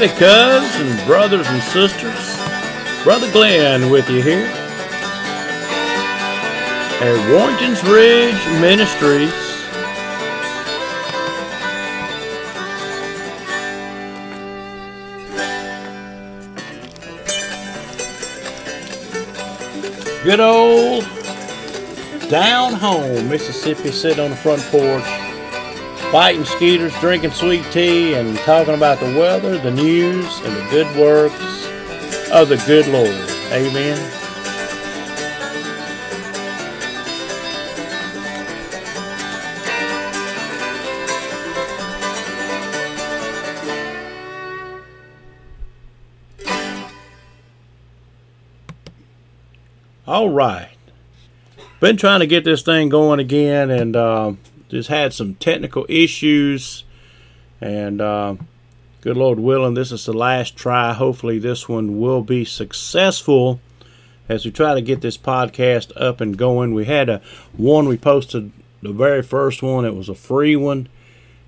Howdy, cuz and brothers and sisters. Brother Glenn with you here at Warrington's Ridge Ministries. Good old down home Mississippi sitting on the front porch fighting skeeters, drinking sweet tea, and talking about the weather, the news, and the good works of the good Lord. Amen. All right. Been trying to get this thing going again, and uh, just had some technical issues, and uh, good Lord willing, this is the last try. Hopefully, this one will be successful as we try to get this podcast up and going. We had a one we posted the very first one. It was a free one,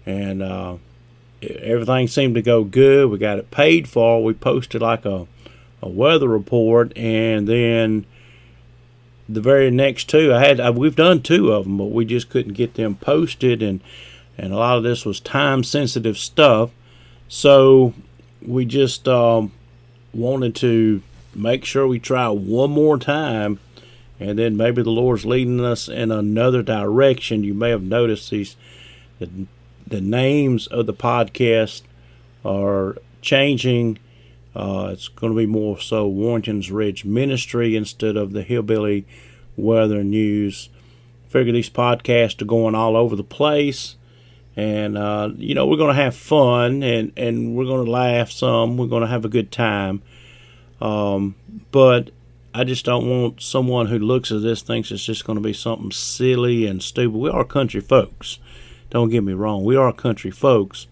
and uh, everything seemed to go good. We got it paid for. We posted like a a weather report, and then the very next two, I had I, we've done two of them, but we just couldn't get them posted, and and a lot of this was time sensitive stuff. So we just um, wanted to make sure we try one more time, and then maybe the Lord's leading us in another direction. You may have noticed these the, the names of the podcast are changing. Uh, it's going to be more so Warrington's Ridge Ministry instead of the Hillbilly Weather News. Figure these podcasts are going all over the place. And, uh, you know, we're going to have fun and, and we're going to laugh some. We're going to have a good time. Um, but I just don't want someone who looks at this thinks it's just going to be something silly and stupid. We are country folks. Don't get me wrong. We are country folks.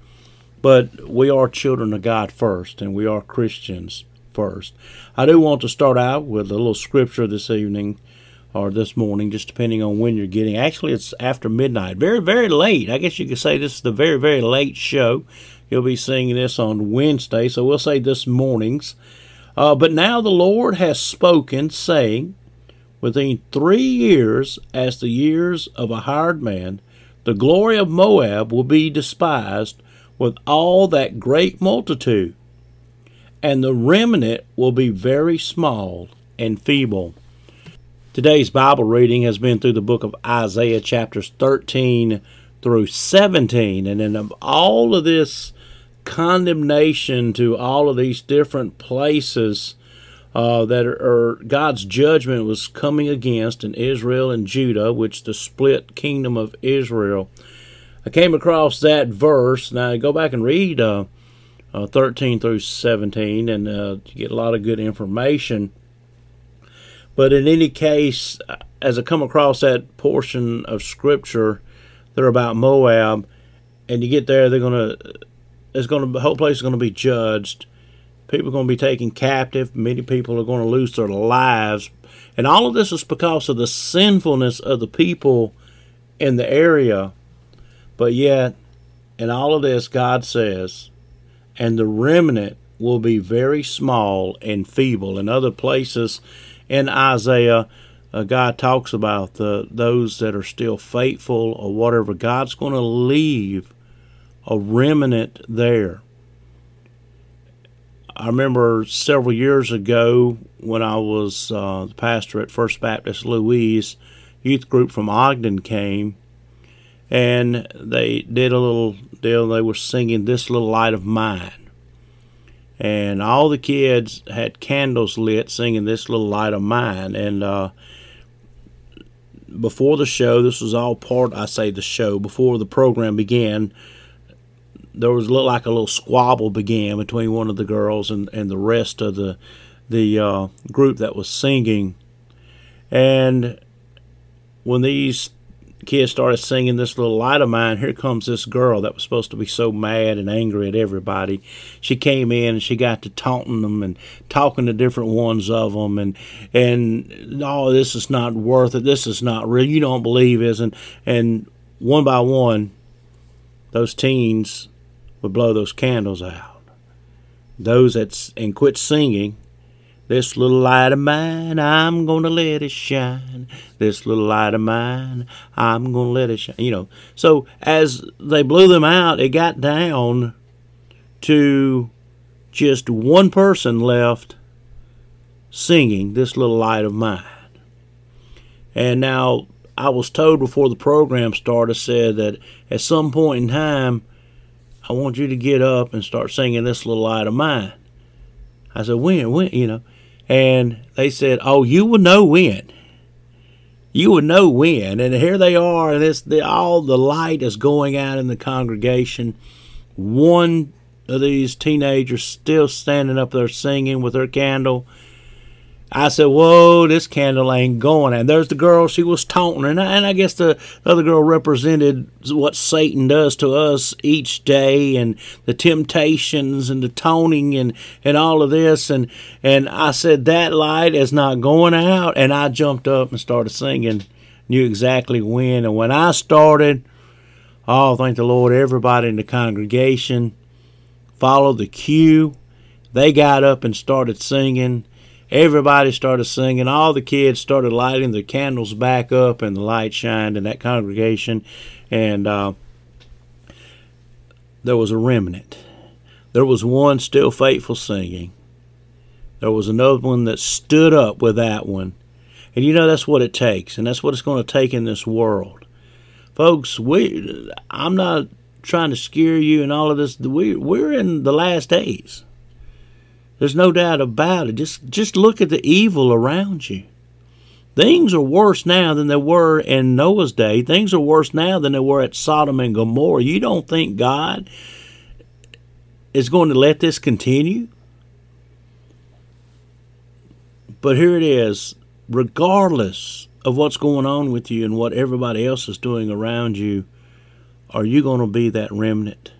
But we are children of God first, and we are Christians first. I do want to start out with a little scripture this evening or this morning, just depending on when you're getting. Actually, it's after midnight, very, very late. I guess you could say this is the very, very late show. You'll be seeing this on Wednesday, so we'll say this morning's. Uh, but now the Lord has spoken, saying, Within three years, as the years of a hired man, the glory of Moab will be despised with all that great multitude, and the remnant will be very small and feeble. Today's Bible reading has been through the book of Isaiah, chapters 13 through 17, and in all of this condemnation to all of these different places uh, that are, are, God's judgment was coming against in Israel and Judah, which the split kingdom of Israel. I came across that verse. Now go back and read uh, uh, 13 through 17, and uh, you get a lot of good information. But in any case, as I come across that portion of Scripture, they're about Moab, and you get there, they're gonna, it's gonna, the whole place is gonna be judged. People are gonna be taken captive. Many people are gonna lose their lives, and all of this is because of the sinfulness of the people in the area but yet, in all of this, God says, and the remnant will be very small and feeble. In other places in Isaiah, uh, God talks about the those that are still faithful or whatever. God's going to leave a remnant there. I remember several years ago when I was uh, the pastor at First Baptist Louise, youth group from Ogden came, and they did a little deal. They were singing "This Little Light of Mine," and all the kids had candles lit, singing "This Little Light of Mine." And uh, before the show, this was all part. I say the show before the program began. There was looked like a little squabble began between one of the girls and, and the rest of the the uh, group that was singing, and when these kids started singing this little light of mine here comes this girl that was supposed to be so mad and angry at everybody. She came in and she got to taunting them and talking to different ones of them and and oh this is not worth it. This is not real. You don't believe is and and one by one those teens would blow those candles out. Those that's and quit singing this little light of mine, I'm gonna let it shine. This little light of mine, I'm gonna let it shine. You know, so as they blew them out, it got down to just one person left singing this little light of mine. And now I was told before the program started, said that at some point in time, I want you to get up and start singing this little light of mine. I said, when, when, you know, and they said, "Oh, you will know when. You will know when." And here they are, and it's the, all the light is going out in the congregation. One of these teenagers still standing up there singing with her candle I said, "Whoa, this candle ain't going." And there's the girl; she was taunting, and I, and I guess the, the other girl represented what Satan does to us each day, and the temptations, and the taunting, and and all of this. And and I said that light is not going out, and I jumped up and started singing. Knew exactly when, and when I started, oh, thank the Lord! Everybody in the congregation followed the cue. They got up and started singing everybody started singing. All the kids started lighting their candles back up, and the light shined in that congregation. And uh, there was a remnant. There was one still faithful singing. There was another one that stood up with that one. And you know that's what it takes, and that's what it's going to take in this world, folks. We, I'm not trying to scare you and all of this. We, we're in the last days. There's no doubt about it. Just just look at the evil around you. Things are worse now than they were in Noah's day. Things are worse now than they were at Sodom and Gomorrah. You don't think God is going to let this continue? But here it is, regardless of what's going on with you and what everybody else is doing around you, are you going to be that remnant?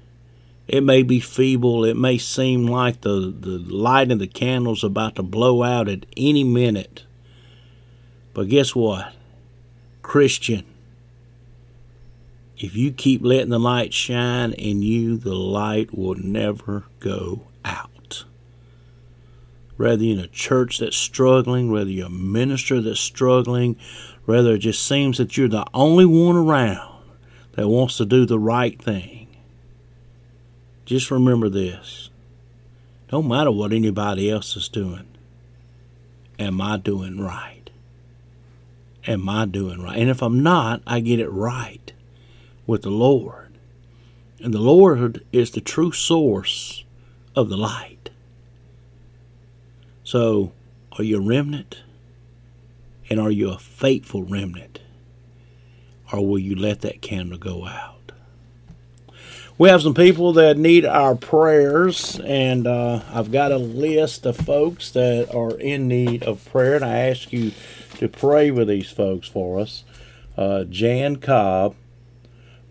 It may be feeble. It may seem like the, the light in the candle's about to blow out at any minute. But guess what? Christian, if you keep letting the light shine in you, the light will never go out. Whether you're in a church that's struggling, whether you're a minister that's struggling, whether it just seems that you're the only one around that wants to do the right thing just remember this. Don't matter what anybody else is doing. Am I doing right? Am I doing right? And if I'm not, I get it right with the Lord. And the Lord is the true source of the light. So, are you a remnant? And are you a faithful remnant? Or will you let that candle go out? We have some people that need our prayers, and uh, I've got a list of folks that are in need of prayer, and I ask you to pray with these folks for us. Uh, Jan Cobb,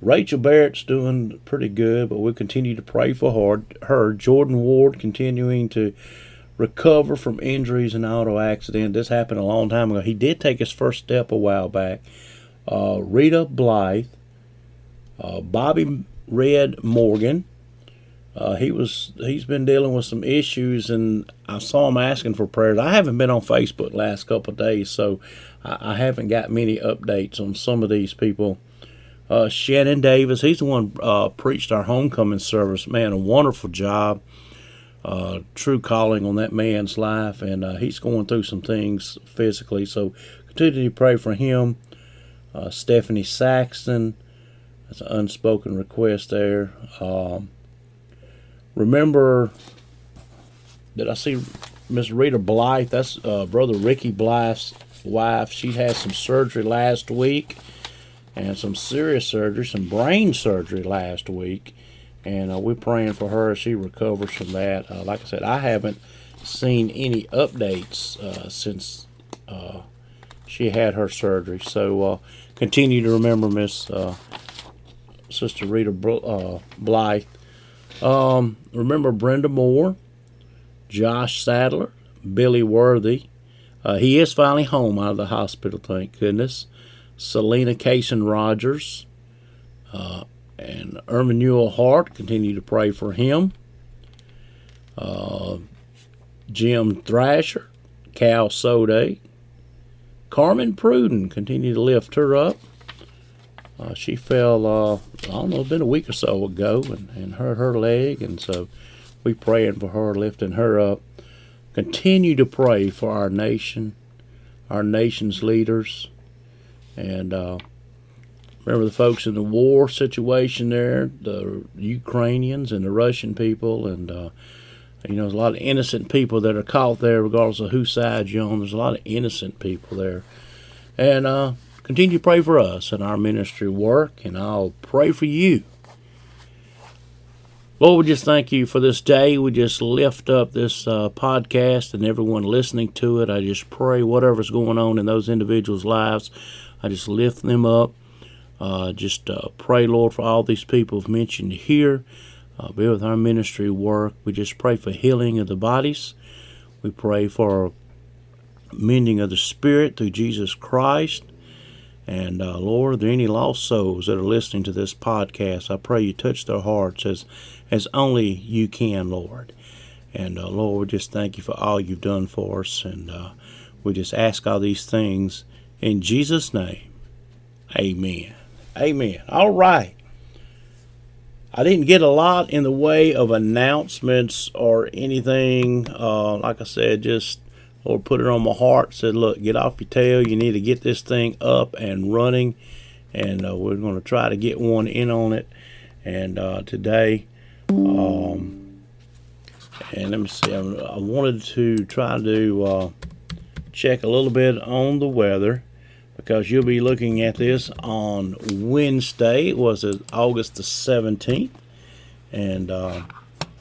Rachel Barrett's doing pretty good, but we'll continue to pray for her. her. Jordan Ward continuing to recover from injuries and auto accident. This happened a long time ago. He did take his first step a while back. Uh, Rita Blythe, uh, Bobby Red Morgan. Uh, he was he's been dealing with some issues, and I saw him asking for prayers. I haven't been on Facebook last couple days, so I, I haven't got many updates on some of these people. Uh, Shannon Davis, he's the one uh, preached our homecoming service. Man, a wonderful job, uh, true calling on that man's life, and uh, he's going through some things physically. So continue to pray for him. Uh, Stephanie Saxton. That's an unspoken request there. Um, remember, did I see Miss Rita Blythe? That's uh, Brother Ricky Blythe's wife. She had some surgery last week and some serious surgery, some brain surgery last week. And uh, we're praying for her as she recovers from that. Uh, like I said, I haven't seen any updates uh, since uh, she had her surgery. So uh, continue to remember Miss Sister Rita uh, Blythe. Um, remember Brenda Moore, Josh Sadler, Billy Worthy. Uh, he is finally home out of the hospital, thank goodness. Selena Cason Rogers uh, and Ermanuel Hart. Continue to pray for him. uh, Jim Thrasher, Cal Sode, Carmen Pruden, continue to lift her up. Uh, she fell, uh, I don't know, been a week or so ago and, and hurt her leg, and so we praying for her, lifting her up. Continue to pray for our nation, our nation's leaders, and uh, remember the folks in the war situation there, the Ukrainians and the Russian people, and uh, you know, there's a lot of innocent people that are caught there, regardless of whose side you're on. There's a lot of innocent people there, and uh, continue to pray for us and our ministry work, and I'll pray for you. Lord, we just thank you for this day. We just lift up this uh, podcast and everyone listening to it. I just pray whatever's going on in those individuals' lives, I just lift them up. Uh, just uh, pray, Lord, for all these people mentioned here. Uh, be with our ministry work. We just pray for healing of the bodies. We pray for mending of the spirit through Jesus Christ. And uh, Lord, are there any lost souls that are listening to this podcast? I pray you touch their hearts as as only you can, Lord. And uh, Lord, just thank you for all you've done for us. And uh, we just ask all these things in Jesus' name. Amen. Amen. All right. I didn't get a lot in the way of announcements or anything. Uh, like I said, just Lord put it on my heart. Said, look, get off your tail. You need to get this thing up and running. And uh, we're going to try to get one in on it. And uh, today, um, and let me see, I, I wanted to try to uh, check a little bit on the weather because you'll be looking at this on Wednesday. It was August the 17th. And, uh,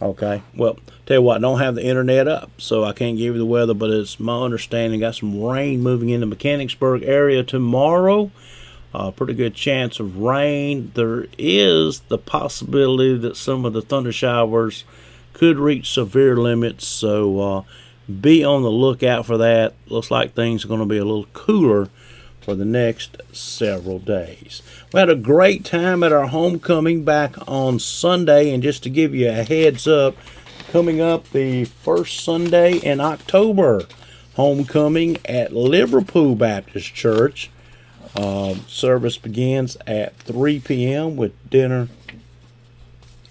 okay, well, tell you what, I don't have the internet up, so I can't give you the weather, but it's my understanding got some rain moving into Mechanicsburg area tomorrow. Uh, pretty good chance of rain. There is the possibility that some of the thunder showers could reach severe limits, so uh, be on the lookout for that. Looks like things are going to be a little cooler for the next several days. We had a great time at our homecoming back on Sunday, and just to give you a heads up, coming up the first Sunday in October, homecoming at Liverpool Baptist Church. Uh, service begins at 3 p.m. with dinner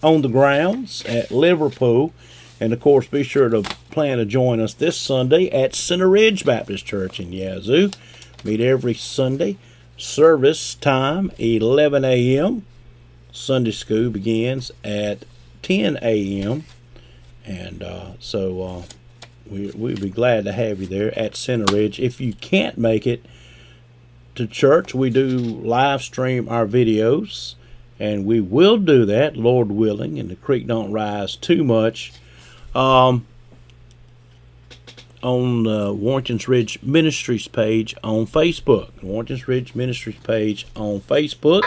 on the grounds at Liverpool. And of course, be sure to plan to join us this Sunday at Center Ridge Baptist Church in Yazoo. Meet every Sunday. Service time 11 a.m. Sunday school begins at 10 a.m. And uh, so uh, we, we'd be glad to have you there at Center Ridge. If you can't make it to church, we do live stream our videos. And we will do that, Lord willing, and the creek don't rise too much. Um, on the Warrington's Ridge Ministries page on Facebook. Warrington's Ridge Ministries page on Facebook.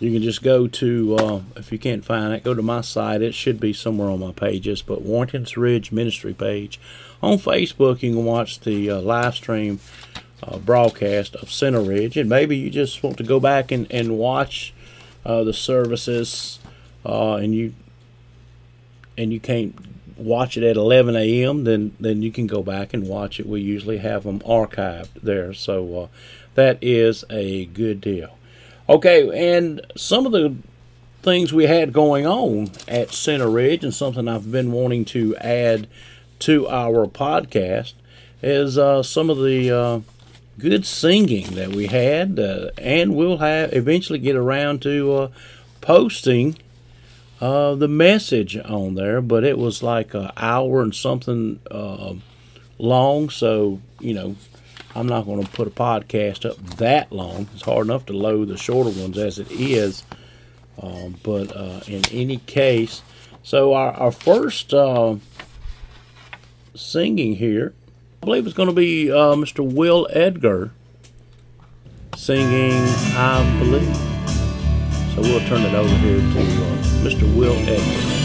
You can just go to, uh, if you can't find it, go to my site. It should be somewhere on my pages, but Warrington's Ridge Ministry page. On Facebook, you can watch the uh, live stream uh, broadcast of Center Ridge, and maybe you just want to go back and, and watch uh, the services, uh, and you and you can't watch it at 11 a.m., then then you can go back and watch it. We usually have them archived there, so uh, that is a good deal. Okay, and some of the things we had going on at Center Ridge, and something I've been wanting to add to our podcast, is uh, some of the uh, good singing that we had, uh, and we'll have eventually get around to uh, posting uh, the message on there, but it was like an hour and something uh, long. So, you know, I'm not going to put a podcast up that long. It's hard enough to load the shorter ones as it is. Um, but uh, in any case, so our, our first uh, singing here, I believe it's going to be uh, Mr. Will Edgar singing I Believe. So we'll turn it over here to uh, Mr. Will Edwards.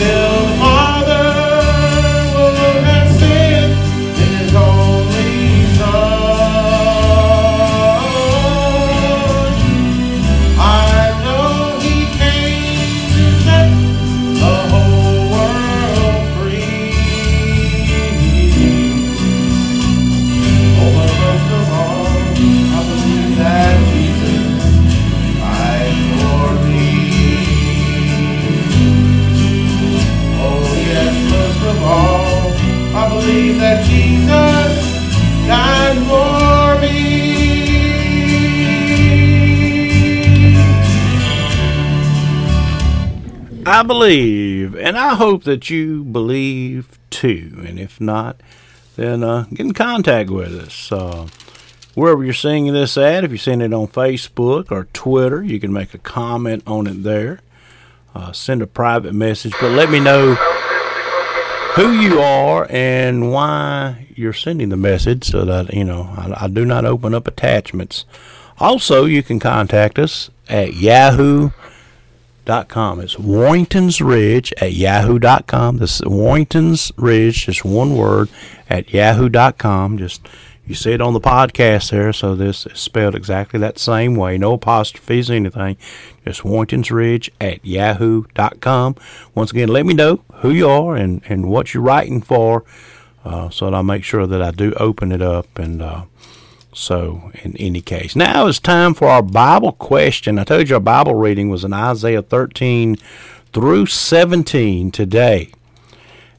still I believe, and I hope that you believe too. And if not, then uh, get in contact with us. Uh, wherever you're seeing this at, if you're seeing it on Facebook or Twitter, you can make a comment on it there. Uh, send a private message, but let me know who you are and why you're sending the message so that, you know, I, I do not open up attachments. Also, you can contact us at Yahoo com. It's Warrington's Ridge at yahoo.com. This is Warrington's Ridge, just one word, at yahoo.com. Just you see it on the podcast there, so this is spelled exactly that same way. No apostrophes, anything. Just Warrington's Ridge at yahoo.com. Once again, let me know who you are and, and what you're writing for uh, so that I'll make sure that I do open it up and uh, so, in any case, now it's time for our Bible question. I told you our Bible reading was in Isaiah 13 through 17 today.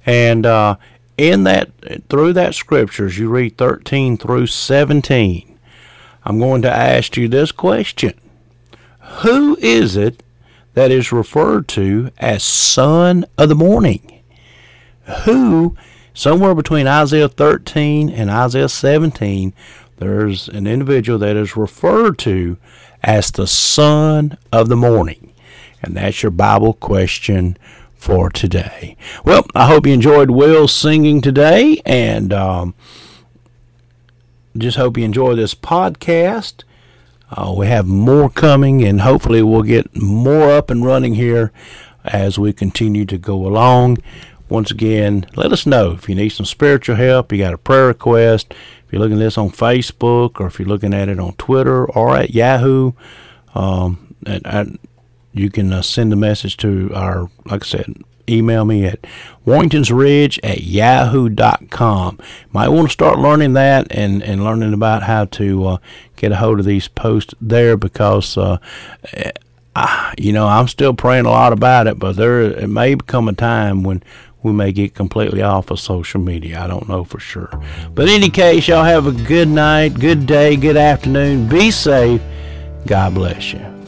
And uh, in that, through that scriptures, you read 13 through 17. I'm going to ask you this question Who is it that is referred to as Son of the Morning? Who, somewhere between Isaiah 13 and Isaiah 17, there's an individual that is referred to as the son of the morning. And that's your Bible question for today. Well, I hope you enjoyed Will singing today, and um, just hope you enjoy this podcast. Uh, we have more coming, and hopefully, we'll get more up and running here as we continue to go along. Once again, let us know if you need some spiritual help, you got a prayer request, if you're looking at this on Facebook or if you're looking at it on Twitter or at Yahoo, um, at, you can uh, send a message to our, like I said, email me at warringtonsridge at yahoo.com. Might want to start learning that and, and learning about how to uh, get a hold of these posts there because, uh, I, you know, I'm still praying a lot about it, but there it may become a time when we may get completely off of social media. I don't know for sure. But in any case, y'all have a good night, good day, good afternoon. Be safe. God bless you.